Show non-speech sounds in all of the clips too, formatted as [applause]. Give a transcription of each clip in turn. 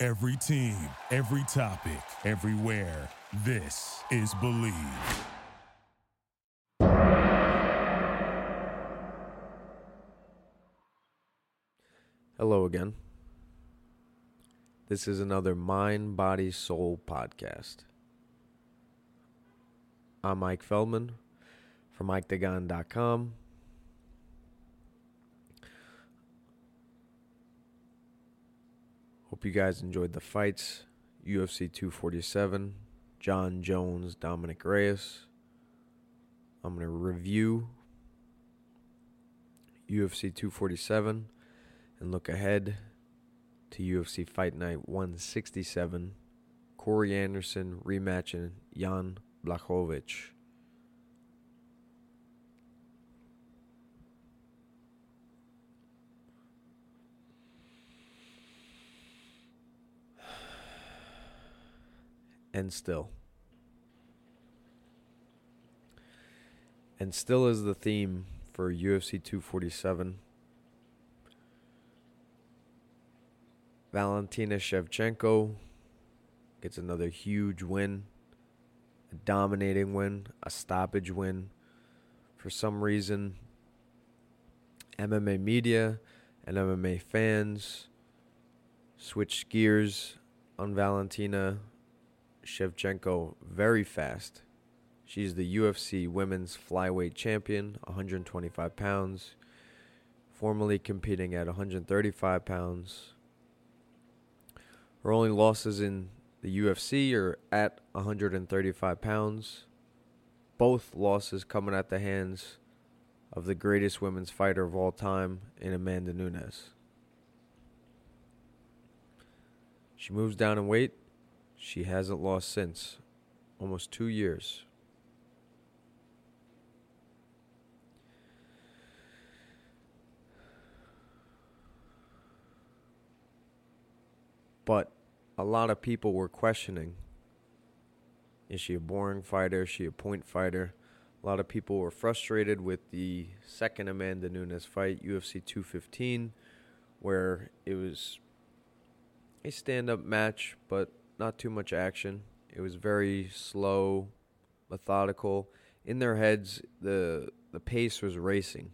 Every team, every topic, everywhere. This is Bleav. Hello again. This is another Mind, Body, Soul podcast. I'm Mike Feldman from MikeDagon.com. Hope you guys enjoyed the fights. UFC 247, Jon Jones, Dominick Reyes. I'm going to review UFC 247 and look ahead to UFC Fight Night 167. Corey Anderson rematching Jan Blachowicz. And still. And still is the theme for UFC 247. Valentina Shevchenko gets another huge win, a dominating win, a stoppage win. For some reason, MMA media and MMA fans switched gears on Valentina Shevchenko very fast. She's the UFC Women's Flyweight Champion, 125 pounds, formerly competing at 135 pounds. Her only losses in the UFC are at 135 pounds. Both losses coming at the hands of the greatest women's fighter of all time in Amanda Nunes. She moves down in weight. She hasn't lost since almost two years. But a lot of people were questioning is she a boring fighter? Is she a point fighter? A lot of people were frustrated with the second Amanda Nunes fight, UFC 215, where it was a stand up match, but not too much action. It was very slow, methodical. In their heads, the, the pace was racing.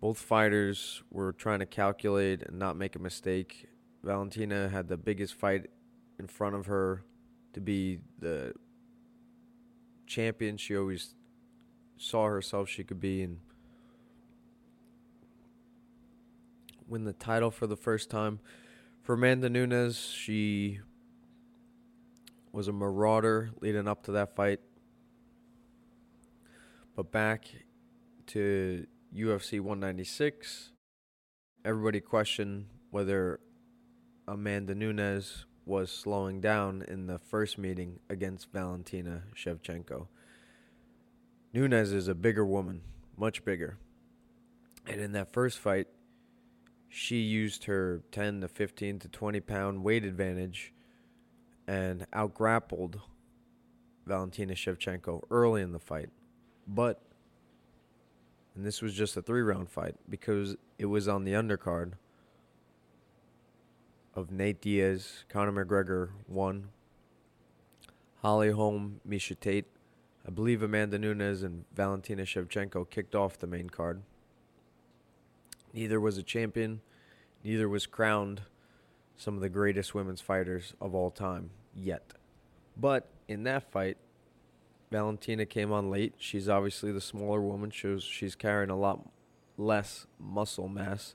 Both fighters were trying to calculate and not make a mistake Valentina had the biggest fight in front of her to be the champion she always saw herself she could be and win the title for the first time. For Amanda Nunes, she was a marauder leading up to that fight. But back to UFC 196, everybody questioned whether Amanda Nunes was slowing down in the first meeting against Valentina Shevchenko. Nunes is a bigger woman, much bigger. And in that first fight, she used her 10 to 15 to 20 pound weight advantage and outgrappled Valentina Shevchenko early in the fight. But, and this was just a three round fight because it was on the undercard of Nate Diaz, Conor McGregor won. Holly Holm, Miesha Tate. I believe Amanda Nunes and Valentina Shevchenko kicked off the main card. Neither was a champion, neither was crowned some of the greatest women's fighters of all time yet. But in that fight, Valentina came on late. She's obviously the smaller woman. She's she's carrying a lot less muscle mass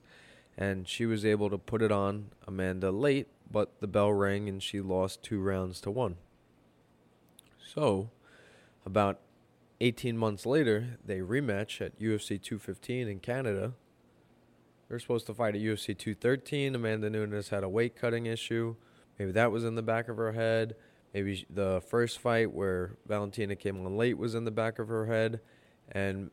and she was able to put it on Amanda late, but the bell rang and she lost two rounds to one. So, about 18 months later, they rematch at UFC 215 in Canada, They're supposed to fight at UFC 213. Amanda Nunes had a weight cutting issue. Maybe that was in the back of her head. Maybe the first fight where Valentina came on late was in the back of her head. And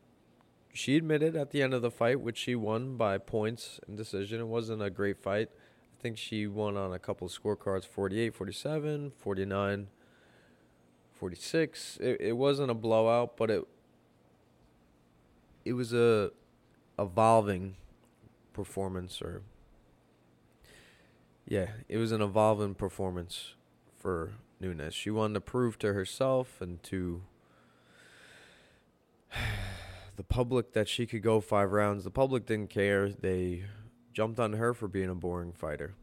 she admitted at the end of the fight, which she won by points and decision. It wasn't a great fight. I think she won on a couple of scorecards 48, 47, 49, 46. It, it wasn't a blowout, but it it was a evolving performance or yeah, it was an evolving performance for Nunes. She wanted to prove to herself and to [sighs] the public that she could go five rounds. The public didn't care. They jumped on her for being a boring fighter.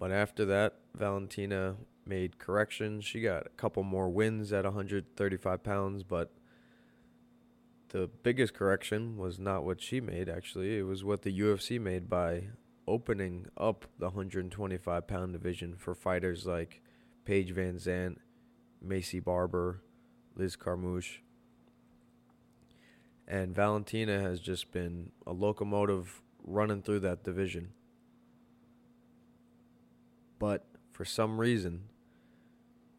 But after that, Valentina made corrections. She got a couple more wins at 135 pounds, but the biggest correction was not what she made, actually. It was what the UFC made by opening up the 125 pound division for fighters like Paige VanZant, Maycee Barber, Liz Carmouche. And Valentina has just been a locomotive running through that division. But for some reason,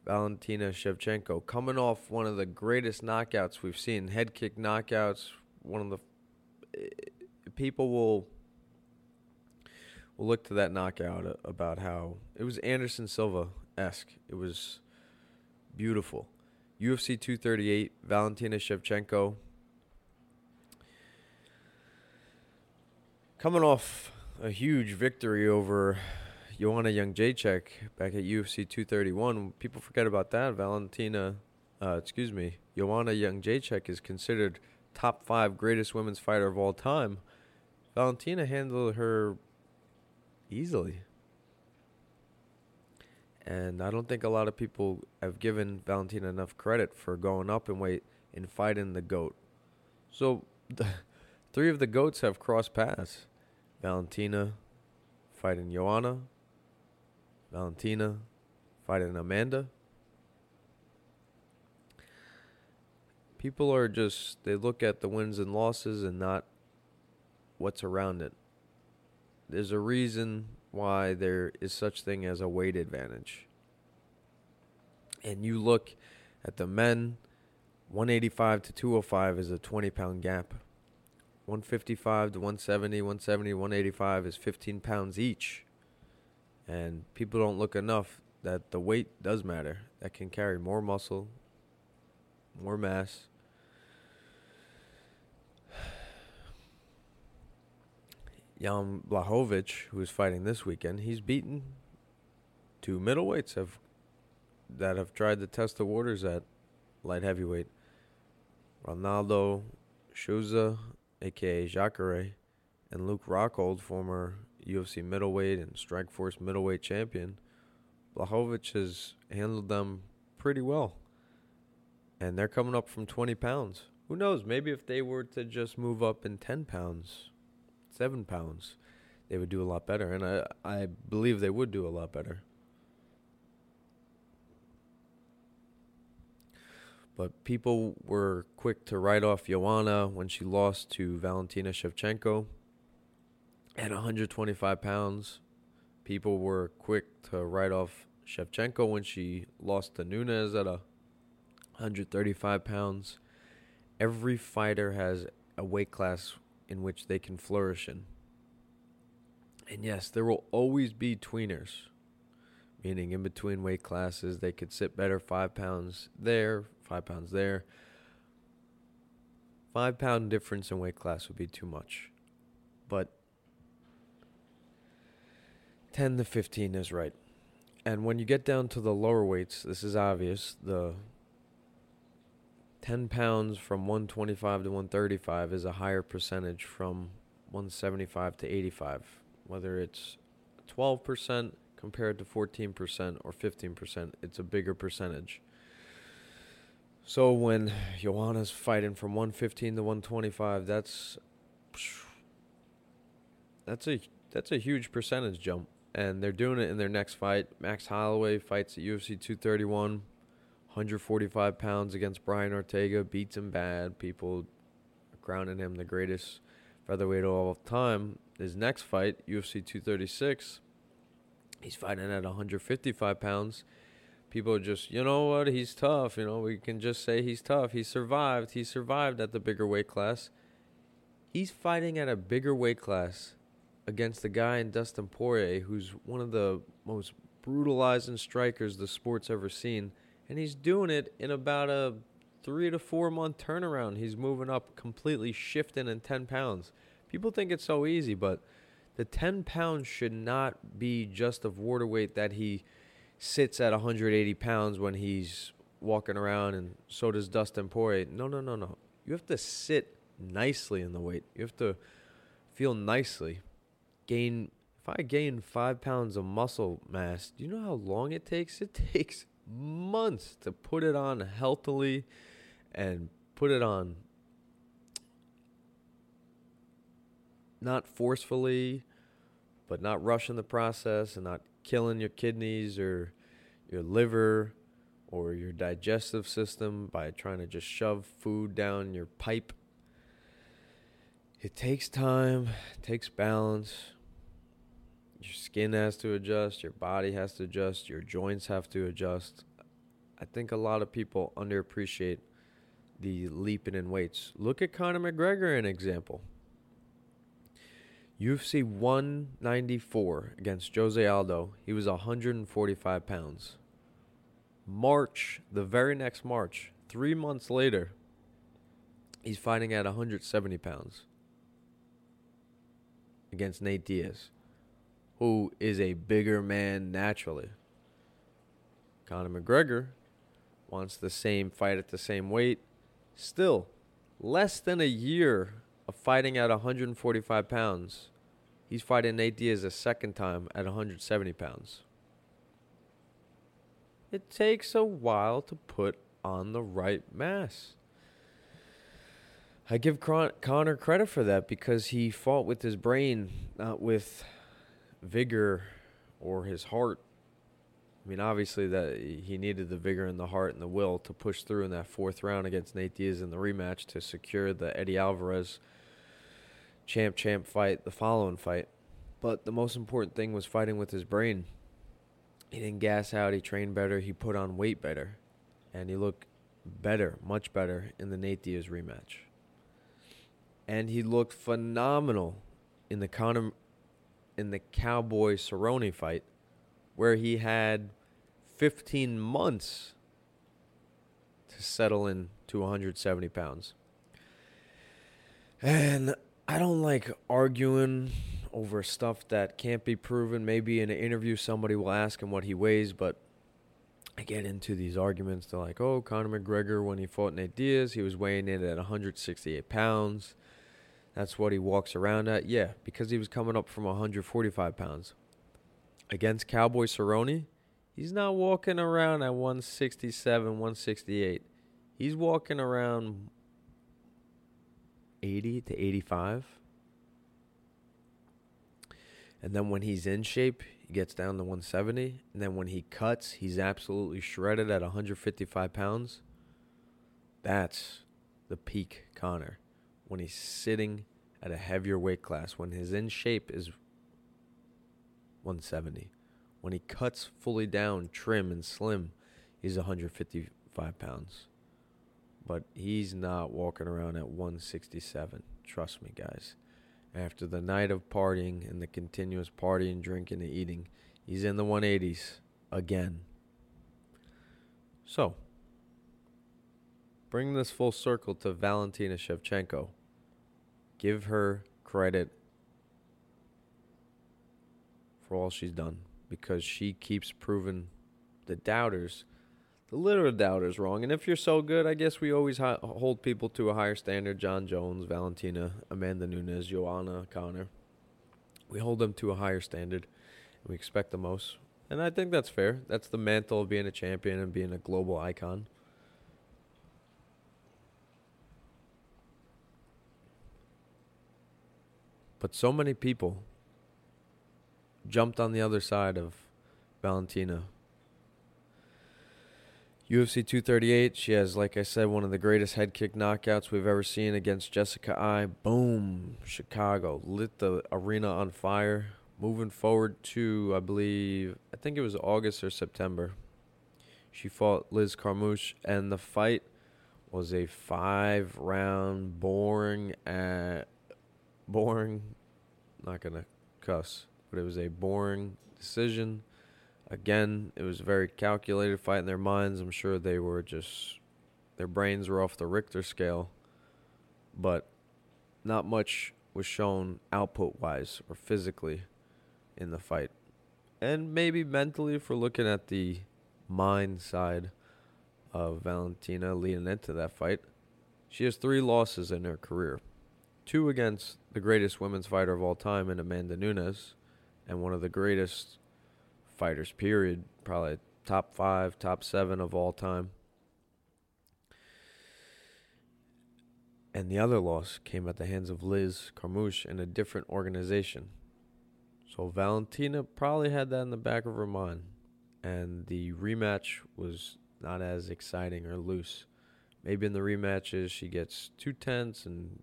Valentina Shevchenko coming off one of the greatest knockouts we've seen, head kick knockouts, one of the eh, people will will look to that knockout about how it was Anderson Silva esque. It was beautiful. UFC 238, Valentina Shevchenko coming off a huge victory over Joanna Jędrzejczyk back at UFC 231. People forget about that. Valentina, uh, excuse me, Joanna Jędrzejczyk is considered top five greatest women's fighter of all time. Valentina handled her easily. And I don't think a lot of people have given Valentina enough credit for going up in weight and fighting the GOAT. So, [laughs] three of the GOATs have crossed paths Valentina fighting Joanna, Valentina fighting Amanda. People are just, they look at the wins and losses and not what's around it. There's a reason why there is such thing as a weight advantage. And you look at the men, 185 to 205 is a 20 pound gap. 155 to 170, 170, 185 is 15 pounds each. And people don't look enough that the weight does matter. That can carry more muscle, more mass. Jan Blachowicz, who is fighting this weekend, he's beaten two middleweights have that have tried to test the waters at light heavyweight. Ronaldo Souza, aka Jacare, and Luke Rockhold, former UFC middleweight and Strikeforce middleweight champion. Blachowicz has handled them pretty well. And they're coming up from 20 pounds. Who knows? Maybe if they were to just move up in 10 pounds, seven pounds, they would do a lot better. And I, I believe they would do a lot better. But people were quick to write off Joanna when she lost to Valentina Shevchenko at 125 pounds. People were quick to write off Shevchenko when she lost to Nunes at a 135 pounds. Every fighter has a weight class in which they can flourish in. And yes, there will always be tweeners, meaning in between weight classes, they could sit better five pounds there, five pounds there. Five pound difference in weight class would be too much. But 10 to 15 is right. And when you get down to the lower weights, this is obvious. The 10 pounds from 125 to 135 is a higher percentage from 175 to 85, whether it's 12% compared to 14% or 15%, it's a bigger percentage. So when Joanna's fighting from 115 to 125, that's that's a that's a huge percentage jump, and they're doing it in their next fight. Max Holloway fights at UFC 231. 145 pounds against Brian Ortega, beats him bad. People crowning him the greatest featherweight of all time. His next fight, UFC 236, he's fighting at 155 pounds. People are just, you know what, he's tough. You know, we can just say he's tough. He survived. He survived at the bigger weight class. He's fighting at a bigger weight class against the guy in Dustin Poirier, who's one of the most brutalizing strikers the sport's ever seen. And he's doing it in about a three to four month turnaround. He's moving up completely, shifting in 10 pounds. People think it's so easy, but the 10 pounds should not be just of water weight that he sits at 180 pounds when he's walking around, and so does Dustin Poirier. No, no, no, no. You have to sit nicely in the weight. You have to feel nicely. Gain. If I gain five pounds of muscle mass, do you know how long it takes? It [laughs] takes months to put it on healthily and put it on not forcefully, but not rushing the process and not killing your kidneys or your liver or your digestive system by trying to just shove food down your pipe. It takes time, it takes balance. Your skin has to adjust, your body has to adjust, your joints have to adjust. I think a lot of people underappreciate the leaping in weights. Look at Conor McGregor, an example. UFC 194 against Jose Aldo. He was 145 pounds. March, the very next March, three months later, he's fighting at 170 pounds against Nate Diaz, who is a bigger man naturally. Conor McGregor wants the same fight at the same weight. Still, less than a year of fighting at 145 pounds. He's fighting Nate Diaz a second time at 170 pounds. It takes a while to put on the right mass. I give Conor credit for that because he fought with his brain, not with vigor or his heart. I mean, obviously that he needed the vigor and the heart and the will to push through in that fourth round against Nate Diaz in the rematch to secure the Eddie Alvarez champ champ fight, the following fight. But the most important thing was fighting with his brain. He didn't gas out, he trained better, he put on weight better, and he looked better, much better in the Nate Diaz rematch. And he looked phenomenal in the Conor in the Cowboy Cerrone fight where he had 15 months to settle in to 170 pounds. And I don't like arguing over stuff that can't be proven. Maybe in an interview, somebody will ask him what he weighs, but I get into these arguments. They're like, oh, Conor McGregor, when he fought Nate Diaz, he was weighing in at 168 pounds. That's what he walks around at. Yeah, because he was coming up from 145 pounds. Against Cowboy Cerrone, he's not walking around at 167, 168. He's walking around 80 to 85. And then when he's in shape, he gets down to 170. And then when he cuts, he's absolutely shredded at 155 pounds. That's the peak Conor. When he's sitting at a heavier weight class, when his in shape is 170. When he cuts fully down, trim, and slim, he's 155 pounds but he's not walking around at 167. Trust me, guys. After the night of partying and the continuous partying, drinking, and eating, he's in the 180s again. So, bring this full circle to Valentina Shevchenko. Give her credit for all she's done because she keeps proving the doubters the literal doubters wrong. And if you're so good, I guess we always hold people to a higher standard. Jon Jones, Valentina, Amanda Nunes, Joanna, Conor. We hold them to a higher standard. And we expect the most. And I think that's fair. That's the mantle of being a champion and being a global icon. But so many people jumped on the other side of Valentina UFC 238, she has, like I said, one of the greatest head kick knockouts we've ever seen against Jessica Eye. Boom, Chicago lit the arena on fire. Moving forward to, I believe, I think it was August or September. She fought Liz Carmouche, and the fight was a five-round boring, uh, boring. Not gonna cuss, but it was a boring decision. Again, it was a very calculated fight in their minds. I'm sure they were just their brains were off the Richter scale, but not much was shown output wise or physically in the fight. And maybe mentally, if we're looking at the mind side of Valentina leading into that fight, she has three losses in her career two against the greatest women's fighter of all time in Amanda Nunes, and one of the greatest fighters, period. Probably top five, top seven of all time. And the other loss came at the hands of Liz Carmouche in a different organization. So Valentina probably had that in the back of her mind. And the rematch was not as exciting or loose. Maybe in the rematches she gets too tense and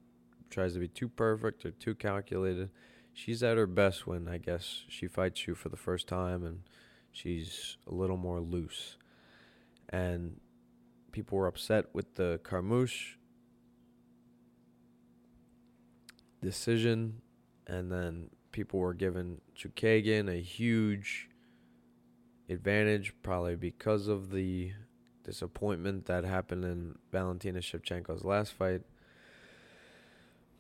tries to be too perfect or too calculated. She's at her best when I guess she fights you for the first time and she's a little more loose. And people were upset with the Carmouche decision and then people were giving Chookagian a huge advantage, probably because of the disappointment that happened in Valentina Shevchenko's last fight.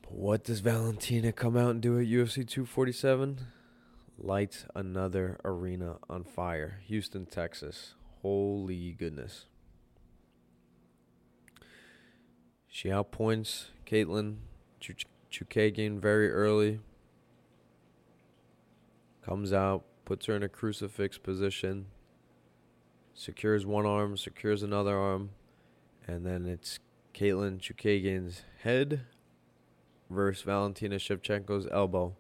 What does Valentina come out and do at UFC 247? Light another arena on fire. Houston, Texas. Holy goodness. She outpoints Katlyn Chookagian very early comes out, puts her in a crucifix position, secures one arm, secures another arm, and then it's Katlyn Chookagian's head versus Valentina Shevchenko's elbow,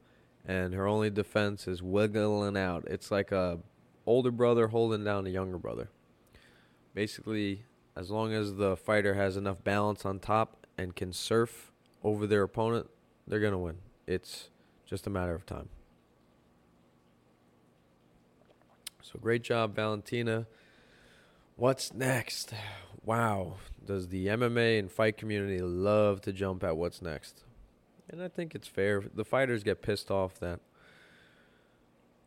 and her only defense is wiggling out. It's like a older brother holding down a younger brother. Basically, as long as the fighter has enough balance on top and can surf over their opponent, they're to win. It's just a matter of time. So great job, Valentina. What's next? Wow. Does the MMA and fight community love to jump at what's next? And I think it's fair. The fighters get pissed off that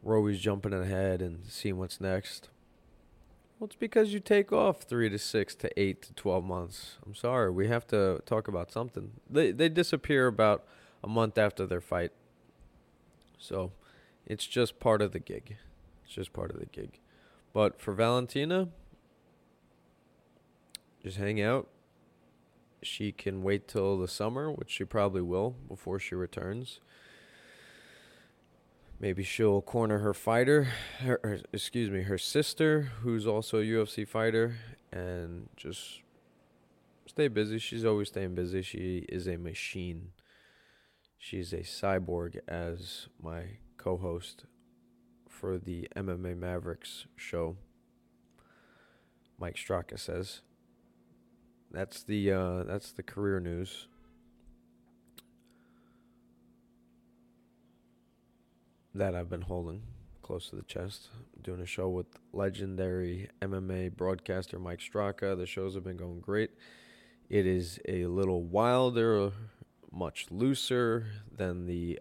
we're always jumping ahead and seeing what's next. Well, it's because you take off three to six to eight to 12 months. I'm sorry. We have to talk about something. They, they disappear about a month after their fight. So it's just part of the gig. It's just part of the gig. But for Valentina, just hang out. She can wait till the summer, which she probably will before she returns. Maybe she'll corner her fighter, her, her, excuse me, her sister, who's also a UFC fighter, and just stay busy. She's always staying busy. She is a machine. She's a cyborg, as my co host for the MMA Mavericks show. Mike Straka says. That's the uh, that's the career news. That I've been holding close to the chest. doing a show with legendary MMA broadcaster Mike Straka. The shows have been going great. It is a little wilder, much looser than the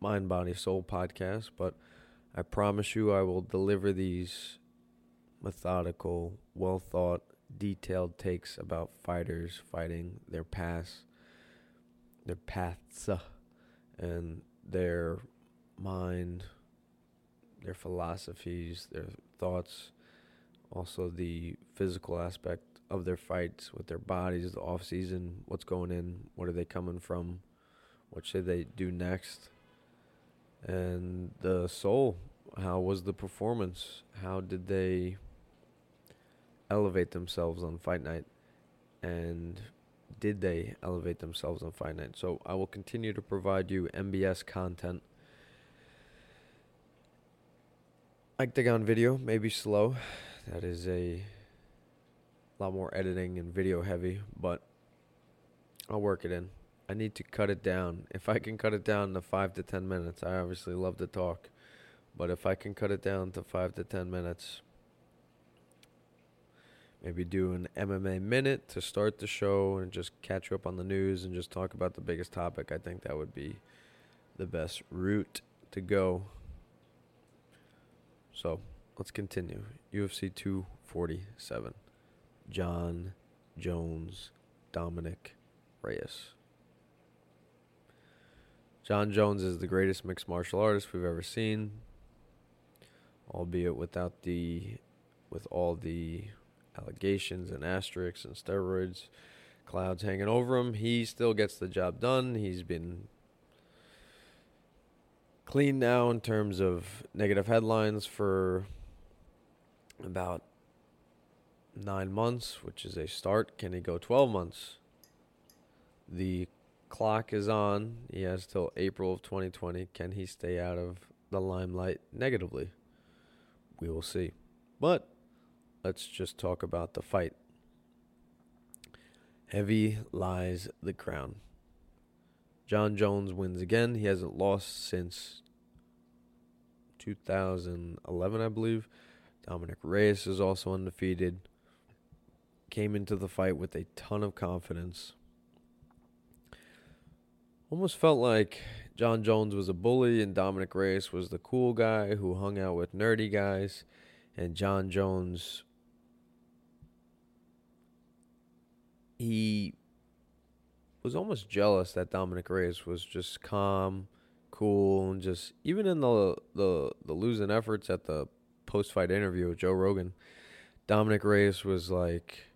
Mind, Body, Soul podcast, but I promise you I will deliver these methodical, well thought, detailed takes about fighters fighting, their past, their paths, uh, and their mind, their philosophies, their thoughts, also the physical aspect of their fights with their bodies, the off season, what's going in, what are they coming from, what should they do next and the soul. How was the performance? How did they elevate themselves on fight night? And did they elevate themselves on fight night? So I will continue to provide you MBS content. Octagon video, maybe slow. That is a lot more editing and video heavy, but I'll work it in. I need to cut it down. If I can cut it down to five to ten minutes, I obviously love to talk. But if I can cut it down to five to ten minutes, maybe do an MMA minute to start the show and just catch you up on the news and just talk about the biggest topic, I think that would be the best route to go. So let's continue. UFC 247. Jon Jones, Dominick Reyes. Jon Jones is the greatest mixed martial artist we've ever seen, albeit without the, with all the allegations and asterisks and steroids clouds hanging over him. He still gets the job done. He's been clean now in terms of negative headlines for about nine months, which is a start. Can he go 12 months? The clock is on. He has till April of 2020. Can he stay out of the limelight negatively? We will see. But let's just talk about the fight. Heavy lies the crown. Jon Jones wins again. He hasn't lost since 2011, I believe. Dominick Reyes is also undefeated. Came into the fight with a ton of confidence. Almost felt like Jon Jones was a bully and Dominick Reyes was the cool guy who hung out with nerdy guys. And Jon Jones, he was almost jealous that Dominick Reyes was just calm, cool, and just even in the the, the losing efforts at the post fight interview with Joe Rogan, Dominick Reyes was like,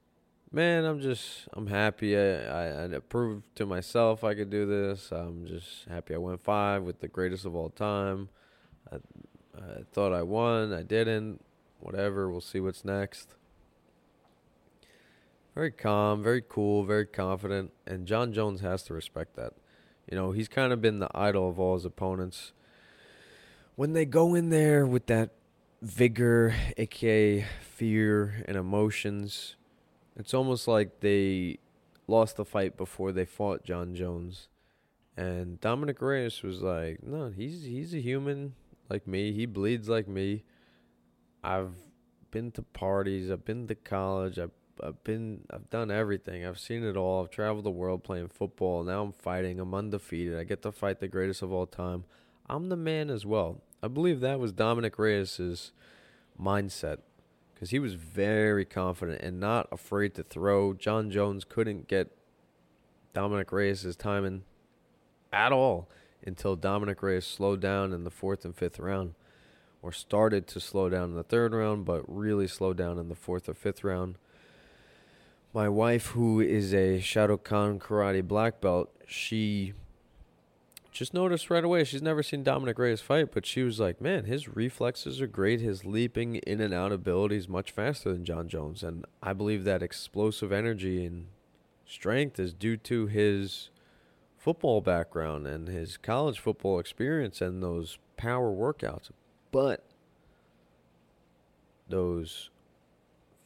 man, I'm just I'm happy. I, I, I proved to myself I could do this. I'm just happy I went five with the greatest of all time. I, I thought I won. I didn't. Whatever. We'll see what's next. Very calm, very cool, very confident, and Jon Jones has to respect that. You know, he's kind of been the idol of all his opponents. When they go in there with that vigor, aka fear and emotions, it's almost like they lost the fight before they fought Jon Jones. And Dominick Reyes was like, "No, he's he's a human like me. He bleeds like me. I've been to parties. I've been to college. I've I've been I've done everything. I've seen it all. I've traveled the world playing football. Now I'm fighting. I'm undefeated. I get to fight the greatest of all time. I'm the man as well. I believe that was Dominick Reyes's mindset because he was very confident and not afraid to throw. Jon Jones couldn't get Dominick Reyes' timing at all until Dominick Reyes slowed down in the fourth and fifth round, or started to slow down in the third round, but really slowed down in the fourth or fifth round. My wife, who is a Shotokan karate black belt, she just noticed right away. She's never seen Dominick Reyes fight, but she was like, "Man, his reflexes are great. His leaping in and out ability is much faster than Jon Jones." And I believe that explosive energy and strength is due to his football background and his college football experience and those power workouts. But those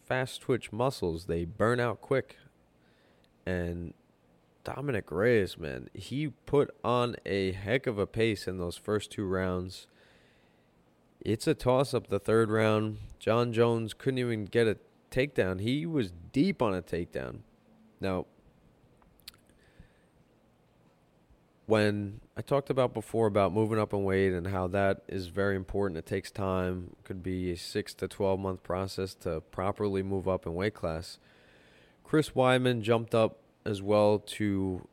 fast twitch muscles, they burn out quick. And Dominick Reyes, man, he put on a heck of a pace in those first two rounds. It's a toss up the third round. Jon Jones couldn't even get a takedown. He was deep on a takedown. Now, when I talked about before about moving up in weight and how that is very important, it takes time. Could be a six to 12 month process to properly move up in weight class. Chris Weidman jumped up as well to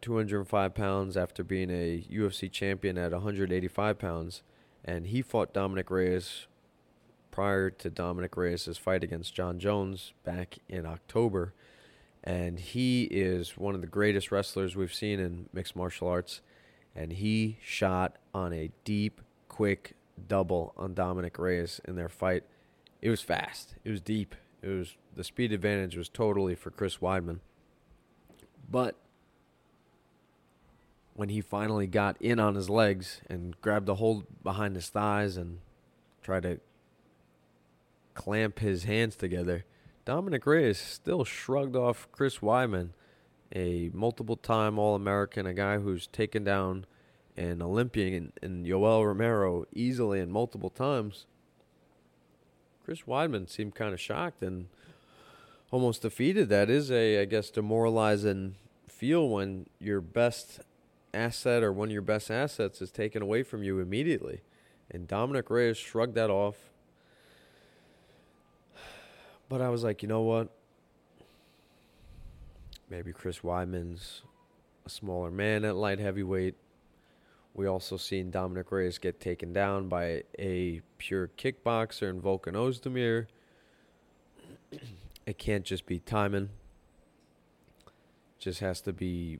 205 pounds after being a UFC champion at 185 pounds, and he fought Dominick Reyes prior to Dominick Reyes' fight against Jon Jones back in October. And he is one of the greatest wrestlers we've seen in mixed martial arts. And he shot on a deep, quick double on Dominick Reyes in their fight. It was fast. It was deep. It was the speed advantage was totally for Chris Weidman. But when he finally got in on his legs and grabbed a hold behind his thighs and tried to clamp his hands together, Dominick Reyes still shrugged off Chris Weidman, a multiple time All American, a guy who's taken down an Olympian and Yoel Romero easily and multiple times. Chris Weidman seemed kind of shocked and almost defeated. That is a, I guess, demoralizing feel when your best asset or one of your best assets is taken away from you immediately. And Dominick Reyes shrugged that off. But I was like, you know what? Maybe Chris Weidman's a smaller man at light heavyweight. We also seen Dominick Reyes get taken down by a pure kickboxer in Volkan Oezdemir. it can't just be timing. Just has to be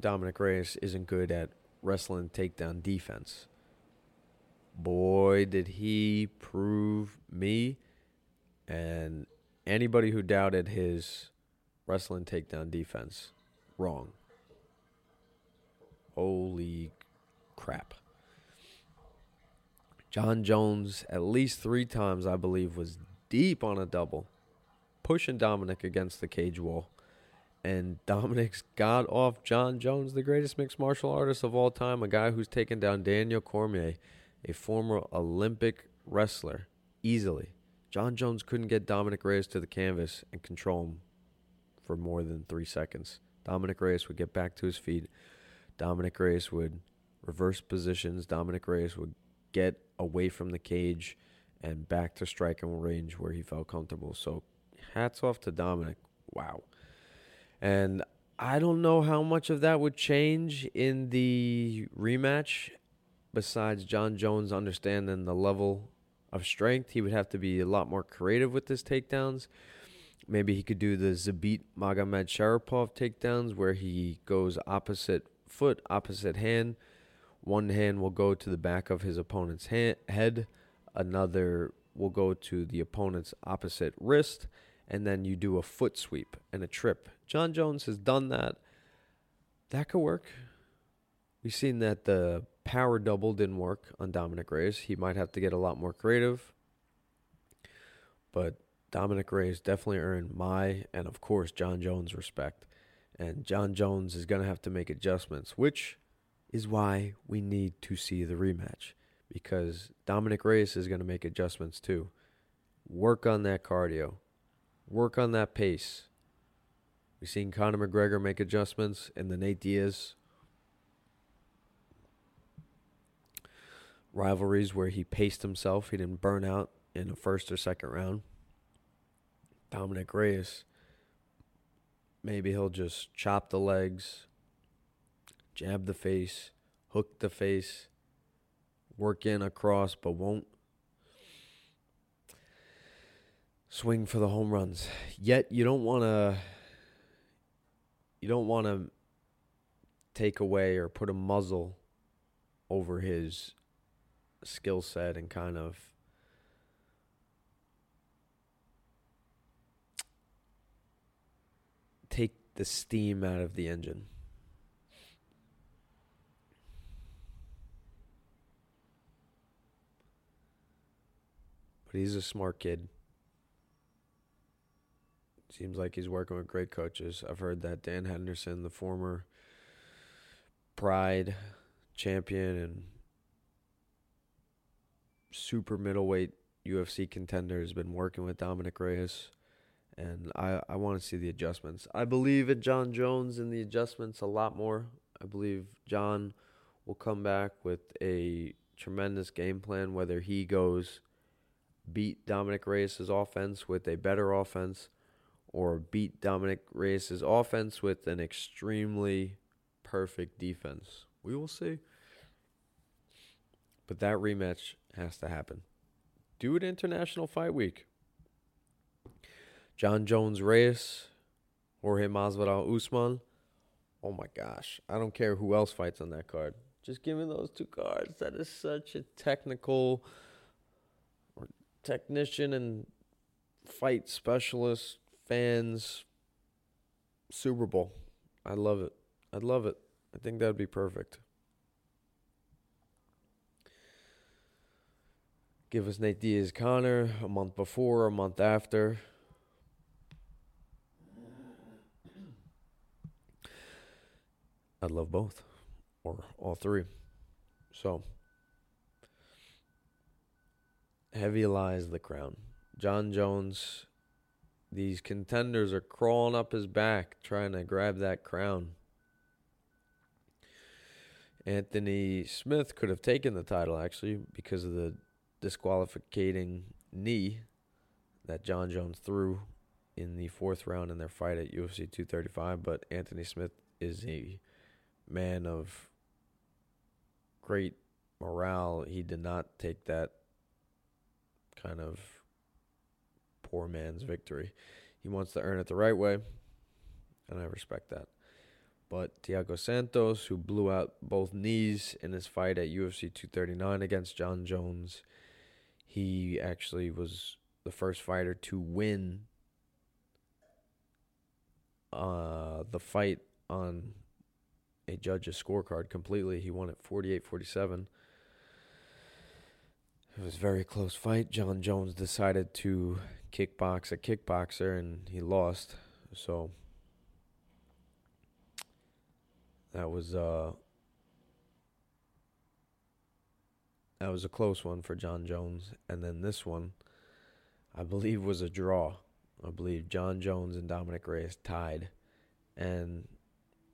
Dominick Reyes isn't good at wrestling takedown defense. Boy, did he prove me and anybody who doubted his wrestling takedown defense wrong. Holy crap. Jon Jones, at least three times, I believe, was deep on a double, pushing Dominick against the cage wall. And [laughs] Dominick's got off Jon Jones, the greatest mixed martial artist of all time, a guy who's taken down Daniel Cormier, a former Olympic wrestler, easily. Jon Jones couldn't get Dominick Reyes to the canvas and control him for more than three seconds. Dominick Reyes would get back to his feet. Dominick Reyes would reverse positions. Dominick Reyes would get away from the cage and back to striking range where he felt comfortable. So hats off to Dominick. Wow. And I don't know how much of that would change in the rematch besides Jon Jones understanding the level of strength. He would have to be a lot more creative with his takedowns. Maybe he could do the Zabit Magomedsharipov takedowns where he goes opposite foot, opposite hand. One hand will go to the back of his opponent's hand, head, another will go to the opponent's opposite wrist, and then you do a foot sweep and a trip. Jon Jones has done that. That could work. We've seen that the power double didn't work on Dominick Reyes. He might have to get a lot more creative. But Dominick Reyes definitely earned my and, of course, Jon Jones' respect. And Jon Jones is going to have to make adjustments, which is why we need to see the rematch because Dominic Reyes is going to make adjustments too. Work on that cardio, work on that pace. We've seen Conor McGregor make adjustments in the Nate Diaz rivalries where he paced himself. He didn't burn out in the first or second round. Dominick Reyes, maybe he'll just chop the legs, jab the face, hook the face, work in across, but won't swing for the home runs. Yet you don't want to you don't want to take away or put a muzzle over his skill set and kind of take the steam out of the engine. But he's a smart kid. Seems like he's working with great coaches. I've heard that Dan Henderson, the former Pride champion and super middleweight UFC contender, has been working with Dominick Reyes. And I, I want to see the adjustments. I believe in Jon Jones and the adjustments a lot more. I believe Jon will come back with a tremendous game plan, whether he goes beat Dominick Reyes' offense with a better offense or beat Dominick Reyes' offense with an extremely perfect defense. We will see. But that rematch has to happen. Do it International Fight Week. Jon Jones Reyes, Jorge Masvidal Usman. Oh my gosh. I don't care who else fights on that card. Just give me those two cards. That is such a technical technician and fight specialist fans Super Bowl. I love it. I'd love it. I think that'd be perfect. give us Nate Diaz Conor a month before, a month after. I'd love both or all three. So, heavy lies the crown. Jon Jones, these contenders are crawling up his back trying to grab that crown. Anthony Smith could have taken the title actually because of the disqualifying knee that Jon Jones threw in the fourth round in their fight at UFC 235. But Anthony Smith is a man of great morale. He did not take that kind of poor man's victory. He wants to earn it the right way, and I respect that. But Thiago Santos, who blew out both knees in his fight at UFC 239 against Jon Jones, he actually was the first fighter to win uh, the fight on a judge's scorecard completely. He won it 48 47. It was a very close fight. Jon Jones decided to kickbox a kickboxer and he lost. So that was uh that was a close one for Jon Jones. And then this one I believe was a draw. I believe Jon Jones and Dominick Reyes tied. And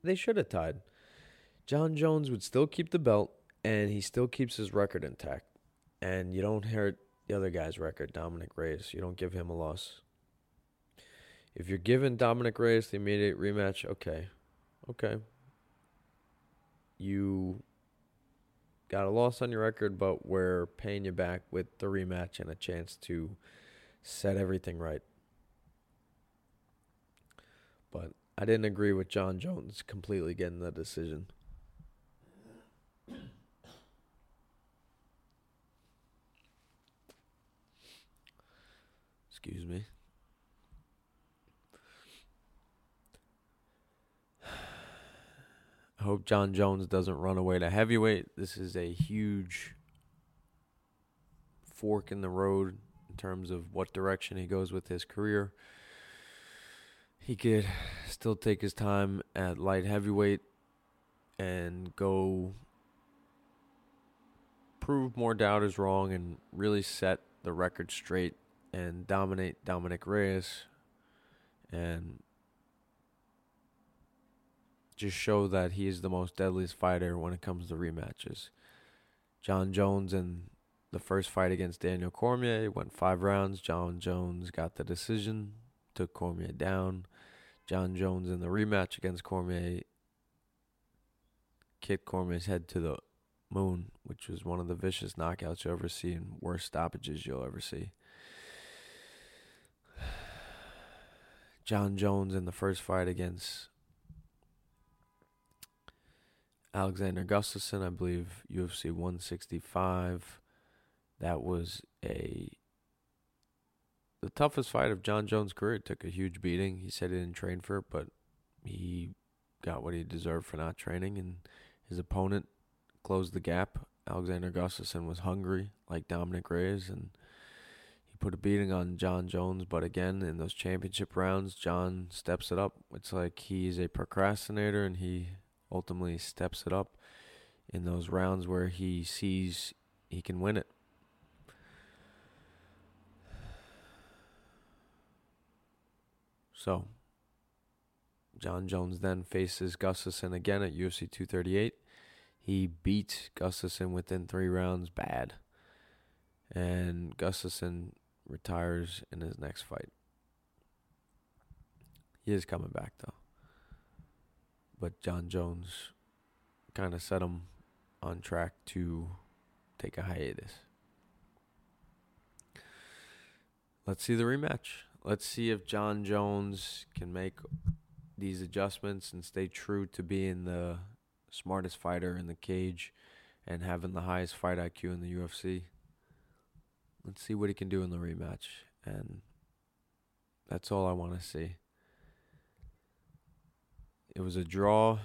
they should have tied. Jon Jones would still keep the belt and he still keeps his record intact. And you don't hurt the other guy's record, Dominick Reyes. You don't give him a loss. If you're giving Dominick Reyes the immediate rematch, okay. Okay. You got a loss on your record, but we're paying you back with the rematch and a chance to set everything right. But I didn't agree with Jon Jones completely getting the decision. Excuse me. Hope Jon Jones doesn't run away to heavyweight. This is a huge fork in the road in terms of what direction he goes with his career. He could still take his time at light heavyweight and go prove more doubters wrong and really set the record straight and dominate Dominick Reyes and just show that he is the most deadliest fighter when it comes to rematches. Jon Jones in the first fight against Daniel Cormier went five rounds. Jon Jones got the decision, took Cormier down. Jon Jones in the rematch against Cormier kicked Cormier's head to the moon, which was one of the vicious knockouts you'll ever see and worst stoppages you'll ever see. [sighs] Jon Jones in the first fight against Alexander Gustafsson, I believe UFC 165. That was a the toughest fight of Jon Jones' career. It took a huge beating. He said he didn't train for it, but he got what he deserved for not training, and his opponent closed the gap. Alexander Gustafsson was hungry, like Dominick Reyes, and he put a beating on Jon Jones. But again, in those championship rounds, Jon steps it up. It's like he's a procrastinator, and he ultimately steps it up in those rounds where he sees he can win it. So, Jon Jones then faces Gustafsson again at UFC 238. He beats Gustafsson within three rounds bad. And Gustafsson retires in his next fight. He is coming back, though. But Jon Jones kind of set him on track to take a hiatus. Let's see the rematch. Let's see if Jon Jones can make these adjustments and stay true to being the smartest fighter in the cage and having the highest fight IQ in the UFC. Let's see what he can do in the rematch. And that's all I want to see. It was a draw.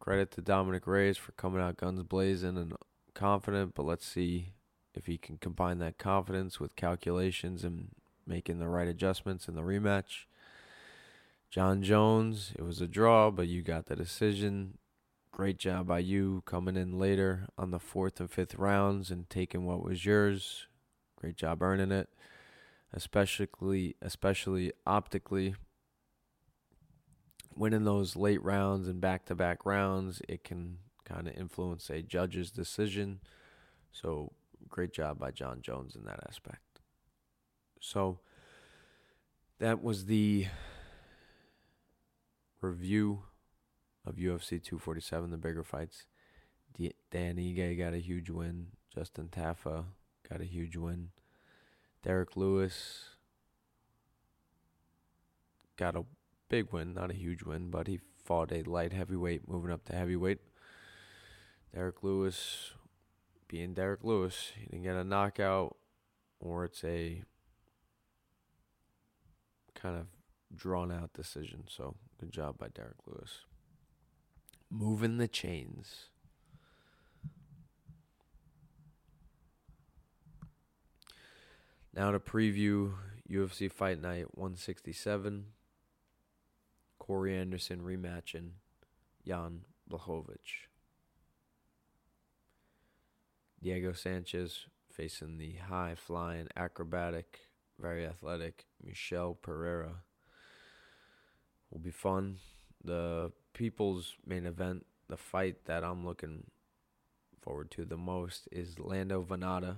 Credit to Dominick Reyes for coming out guns blazing and confident, but let's see if he can combine that confidence with calculations and making the right adjustments in the rematch. Jon Jones, it was a draw, but you got the decision. great job by you coming in later on the fourth and fifth rounds and taking what was yours. Great job earning it, especially especially optically. Winning those late rounds and back to back rounds, it can kind of influence a judge's decision. So, great job by Jon Jones in that aspect. So, that was the review of UFC 247, the bigger fights. Dan Ige got a huge win. Justin Tafa got a huge win. Derrick Lewis got a big win, not a huge win, but he fought a light heavyweight, moving up to heavyweight. Derrick Lewis being Derrick Lewis, he didn't get a knockout, or it's a kind of drawn out decision. So good job by Derrick Lewis. Moving the chains. Now to preview UFC Fight Night 167. Corey Anderson rematch rematching Jan Blachowicz. Diego Sanchez facing the high flying, acrobatic, very athletic Michel Pereira. Will be fun. The people's main event, the fight that I'm looking forward to the most is Lando Vannata,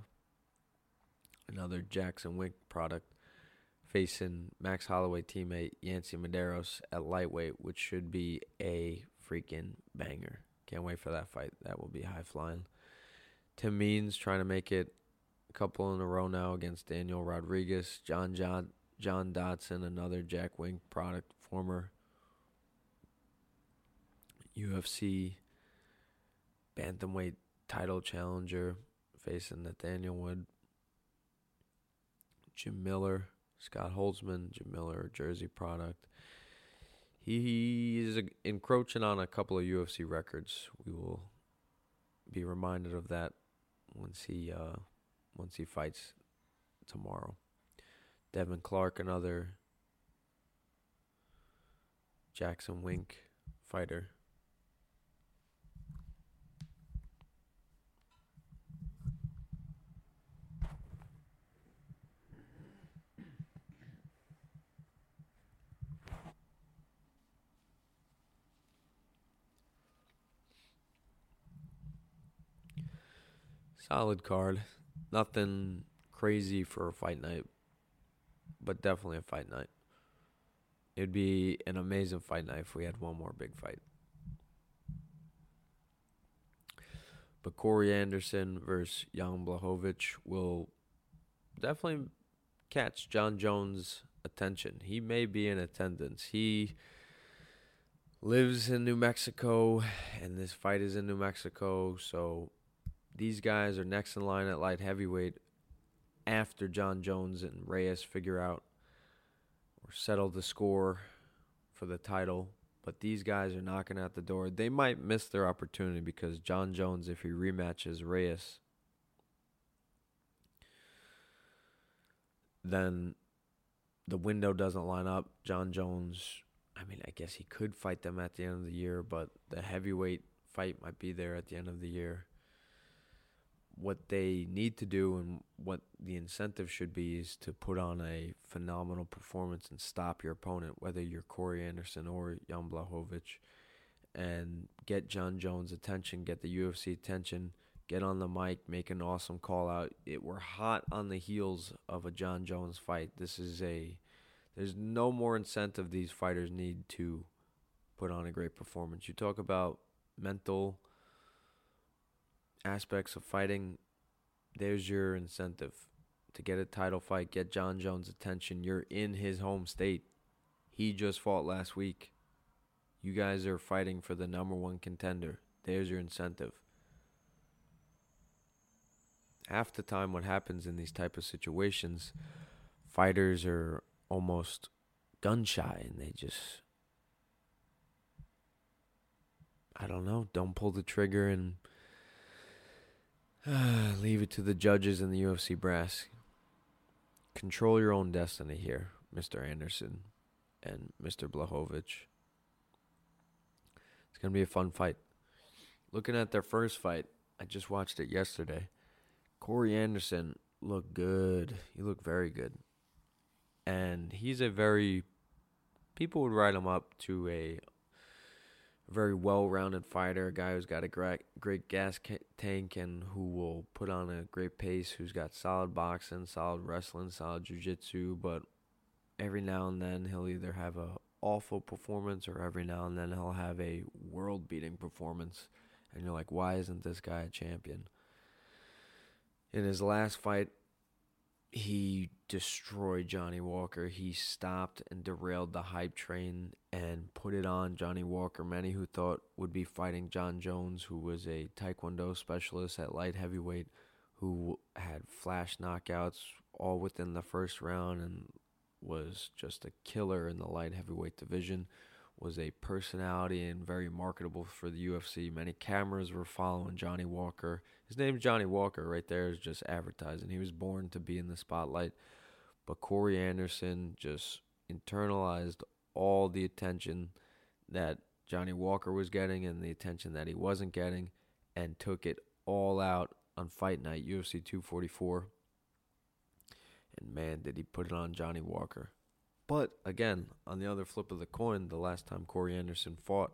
another Jackson Wink product, facing Max Holloway teammate Yancy Medeiros at lightweight, which should be a freaking banger. Can't wait for that fight. That will be high flying. Tim Means trying to make it a couple in a row now against Daniel Rodriguez, John John John Dodson, another Jack Wink product, former UFC bantamweight title challenger facing Nathaniel Wood. Jim Miller, Scott Holtzman, Jim Miller, Jersey product. He is encroaching on a couple of UFC records. We will be reminded of that once he uh, once he fights tomorrow. Devin Clark, another Jackson Wink fighter. Solid card. Nothing crazy for a fight night, but definitely a fight night. It'd be an amazing fight night if we had one more big fight. But Corey Anderson versus Jan Blachowicz will definitely catch Jon Jones' attention. He may be in attendance. He lives in New Mexico, and this fight is in New Mexico, so these guys are next in line at light heavyweight after Jon Jones and Reyes figure out or settle the score for the title. But these guys are knocking at the door. They might miss their opportunity because Jon Jones, if he rematches Reyes, then the window doesn't line up. Jon Jones, I mean, I guess he could fight them at the end of the year, but the heavyweight fight might be there at the end of the year what they need to do and what the incentive should be is to put on a phenomenal performance and stop your opponent, whether you're Corey Anderson or Jan Blachowicz, and get Jon Jones' attention, get the UFC attention, get on the mic, make an awesome call out. It, we're hot on the heels of a Jon Jones fight. This is a there's no more incentive these fighters need to put on a great performance. You talk about mental aspects of fighting, there's your incentive to get a title fight, get Jon Jones' attention. You're in his home state. He just fought last week. You guys are fighting for the number one contender. There's your incentive. Half the time, what happens in these type of situations, fighters are almost gun shy and they just, I don't know, don't pull the trigger and [sighs] Leave it to the judges and the UFC brass. Control your own destiny here, Mr. Anderson and Mr. Blachowicz. It's going to be a fun fight. looking at their first fight, I just watched it yesterday. Corey Anderson looked good. He looked very good. And he's a very people would write him up to a very well-rounded fighter, a guy who's got a great great gas ca- tank and who will put on a great pace, who's got solid boxing, solid wrestling, solid jiu-jitsu, but every now and then he'll either have a awful performance or every now and then he'll have a world-beating performance and you're like, "Why isn't this guy a champion?" In his last fight, he destroyed Johnny Walker. He stopped and derailed the hype train and put it on Johnny Walker. Many who thought would be fighting Jon Jones, who was a Taekwondo specialist at light heavyweight, who had flash knockouts all within the first round and was just a killer in the light heavyweight division was a personality and very marketable for the UFC. Many cameras were following Johnny Walker. His name's Johnny Walker, right there is just advertising. He was born to be in the spotlight. But Corey Anderson just internalized all the attention that Johnny Walker was getting and the attention that he wasn't getting and took it all out on fight night, UFC 244. And man, did he put it on Johnny Walker. But again, on the other flip of the coin, the last time Corey Anderson fought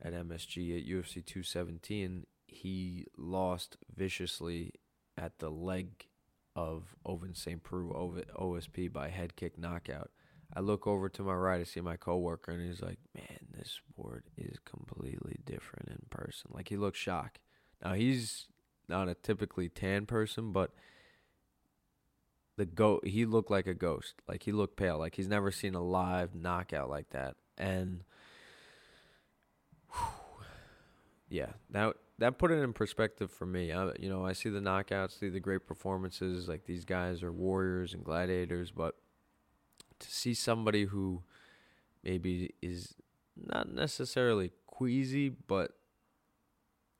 at MSG at UFC 217, he lost viciously at the leg of Ovince St. Preux OSP by head kick knockout. I look over to my right, I see my coworker, and he's like, "Man, this sport is completely different in person." Like he looks shocked. Now he's not a typically tan person, but the go he looked like a ghost. Like he looked pale. Like he's never seen a live knockout like that. And yeah, that that put it in perspective for me. I, you know, I see the knockouts, see the great performances. Like these guys are warriors and gladiators, but to see somebody who maybe is not necessarily queasy, but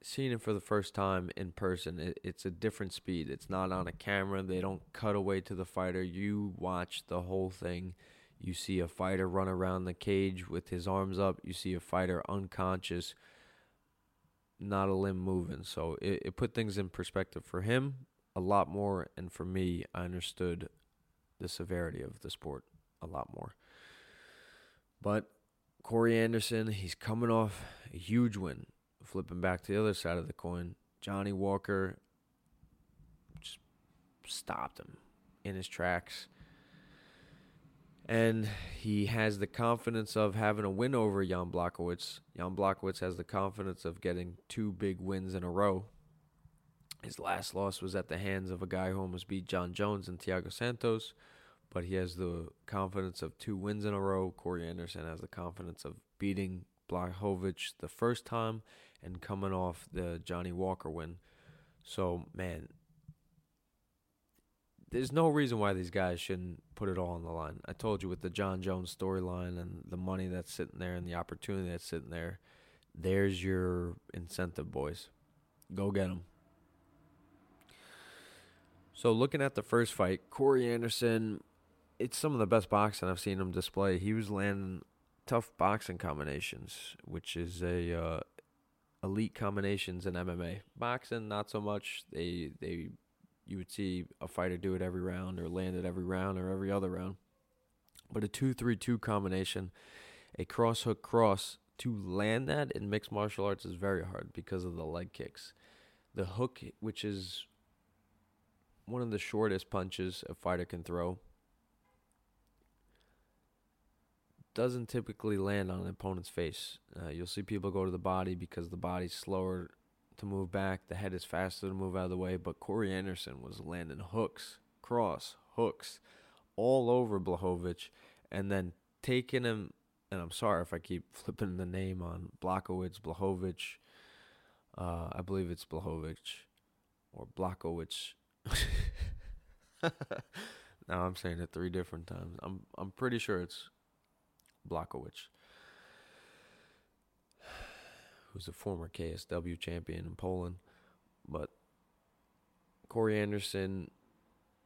seeing it for the first time in person, it, it's a different speed. It's not on a camera. They don't cut away to the fighter. You watch the whole thing. You see a fighter run around the cage with his arms up. You see a fighter unconscious, not a limb moving. So it, it put things in perspective for him a lot more. And for me, I understood the severity of the sport a lot more. But Corey Anderson, he's coming off a huge win flipping back to the other side of the coin, Johnny Walker just stopped him in his tracks. And he has the confidence of having a win over Jan Blachowicz. Jan Blachowicz has the confidence of getting two big wins in a row. His last loss was at the hands of a guy who almost beat Jon Jones and Thiago Santos, but he has the confidence of two wins in a row. Corey Anderson has the confidence of beating Blachowicz the first time and coming off the Johnny Walker win. So, man, there's no reason why these guys shouldn't put it all on the line. I told you with the Jon Jones storyline and the money that's sitting there and the opportunity that's sitting there, there's your incentive, boys. Go get them. So, looking at the first fight, Corey Anderson, it's some of the best boxing I've seen him display. He was landing tough boxing combinations, which is a uh, elite combinations in MMA. Boxing, not so much. They they you would see a fighter do it every round or land it every round or every other round. But a two three two combination, a cross hook cross to land that in mixed martial arts is very hard because of the leg kicks. The hook, which is one of the shortest punches a fighter can throw, doesn't typically land on an opponent's face. Uh, you'll see people go to the body because the body's slower to move back, the head is faster to move out of the way. But Corey Anderson was landing hooks, cross hooks, all over Blachowicz, and then taking him. And I'm sorry if I keep [laughs] flipping the name on Blachowicz, Blachowicz. Uh, I believe it's Blachowicz or Blachowicz. [laughs] now I'm saying it three different times. I'm I'm pretty sure it's Blachowicz, who's a former KSW champion in Poland. But Corey Anderson,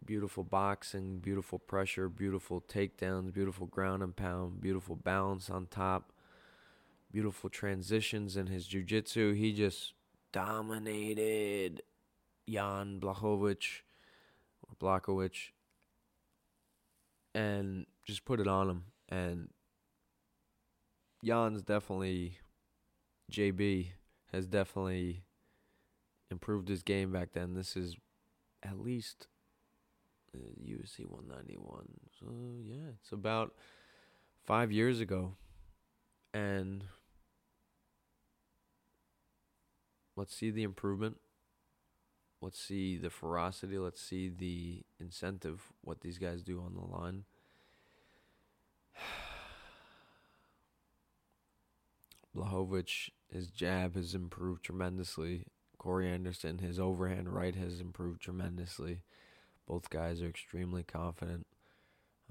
beautiful boxing, beautiful pressure, beautiful takedowns, beautiful ground and pound, beautiful balance on top, beautiful transitions in his jiu-jitsu. He just dominated Jan Blachowicz or Blachowicz and just put it on him. And Jan's definitely, JB has definitely improved his game back then. This is at least uh, UFC 191. So, yeah, it's about five years ago. And let's see the improvement. Let's see the ferocity. Let's see the incentive, what these guys do on the line. [sighs] Blachowicz, his jab has improved tremendously. Corey Anderson, his overhand right has improved tremendously. Both guys are extremely confident.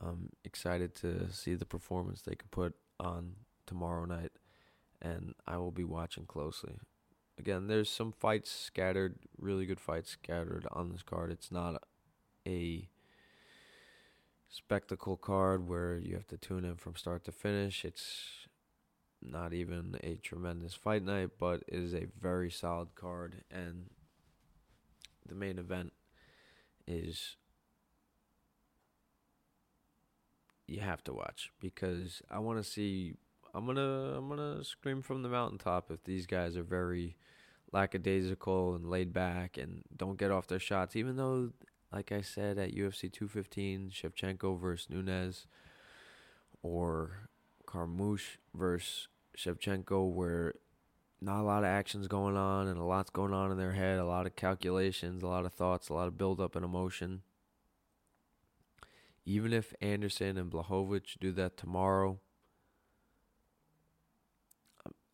I'm excited to see the performance they can put on tomorrow night, and I will be watching closely. Again, there's some fights scattered, really good fights scattered on this card. It's not a spectacle card where you have to tune in from start to finish. It's not even a tremendous fight night, but it is a very solid card, and the main event is you have to watch because I want to see. I'm gonna I'm gonna scream from the mountaintop if these guys are very lackadaisical and laid back and don't get off their shots, even though, like I said at UFC 215, Shevchenko versus Nunes or Carmouche versus Shevchenko, where not a lot of action's going on and a lot's going on in their head, a lot of calculations, a lot of thoughts, a lot of buildup and emotion. Even if Anderson and Blachowicz do that tomorrow,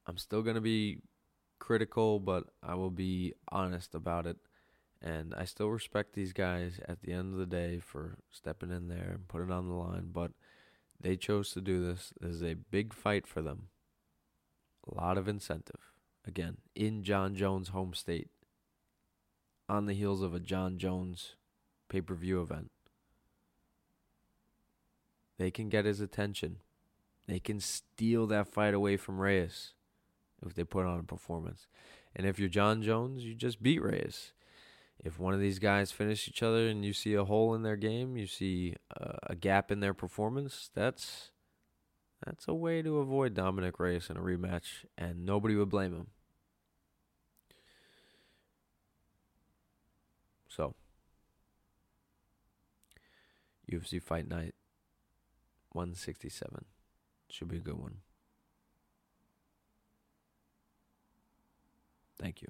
I'm still going to be critical, but I will be honest about it. And I still respect these guys at the end of the day for stepping in there and putting on the line, but they chose to do this. This is a big fight for them. A lot of incentive. Again, in Jon Jones' home state, on the heels of a Jon Jones pay per view event. They can get his attention. They can steal that fight away from Reyes if they put on a performance. And if you're Jon Jones, you just beat Reyes. If one of these guys finish each other and you see a hole in their game, you see uh, a gap in their performance, that's that's a way to avoid Dominick Reyes in a rematch, and nobody would blame him. So, UFC Fight Night 167 should be a good one. Thank you.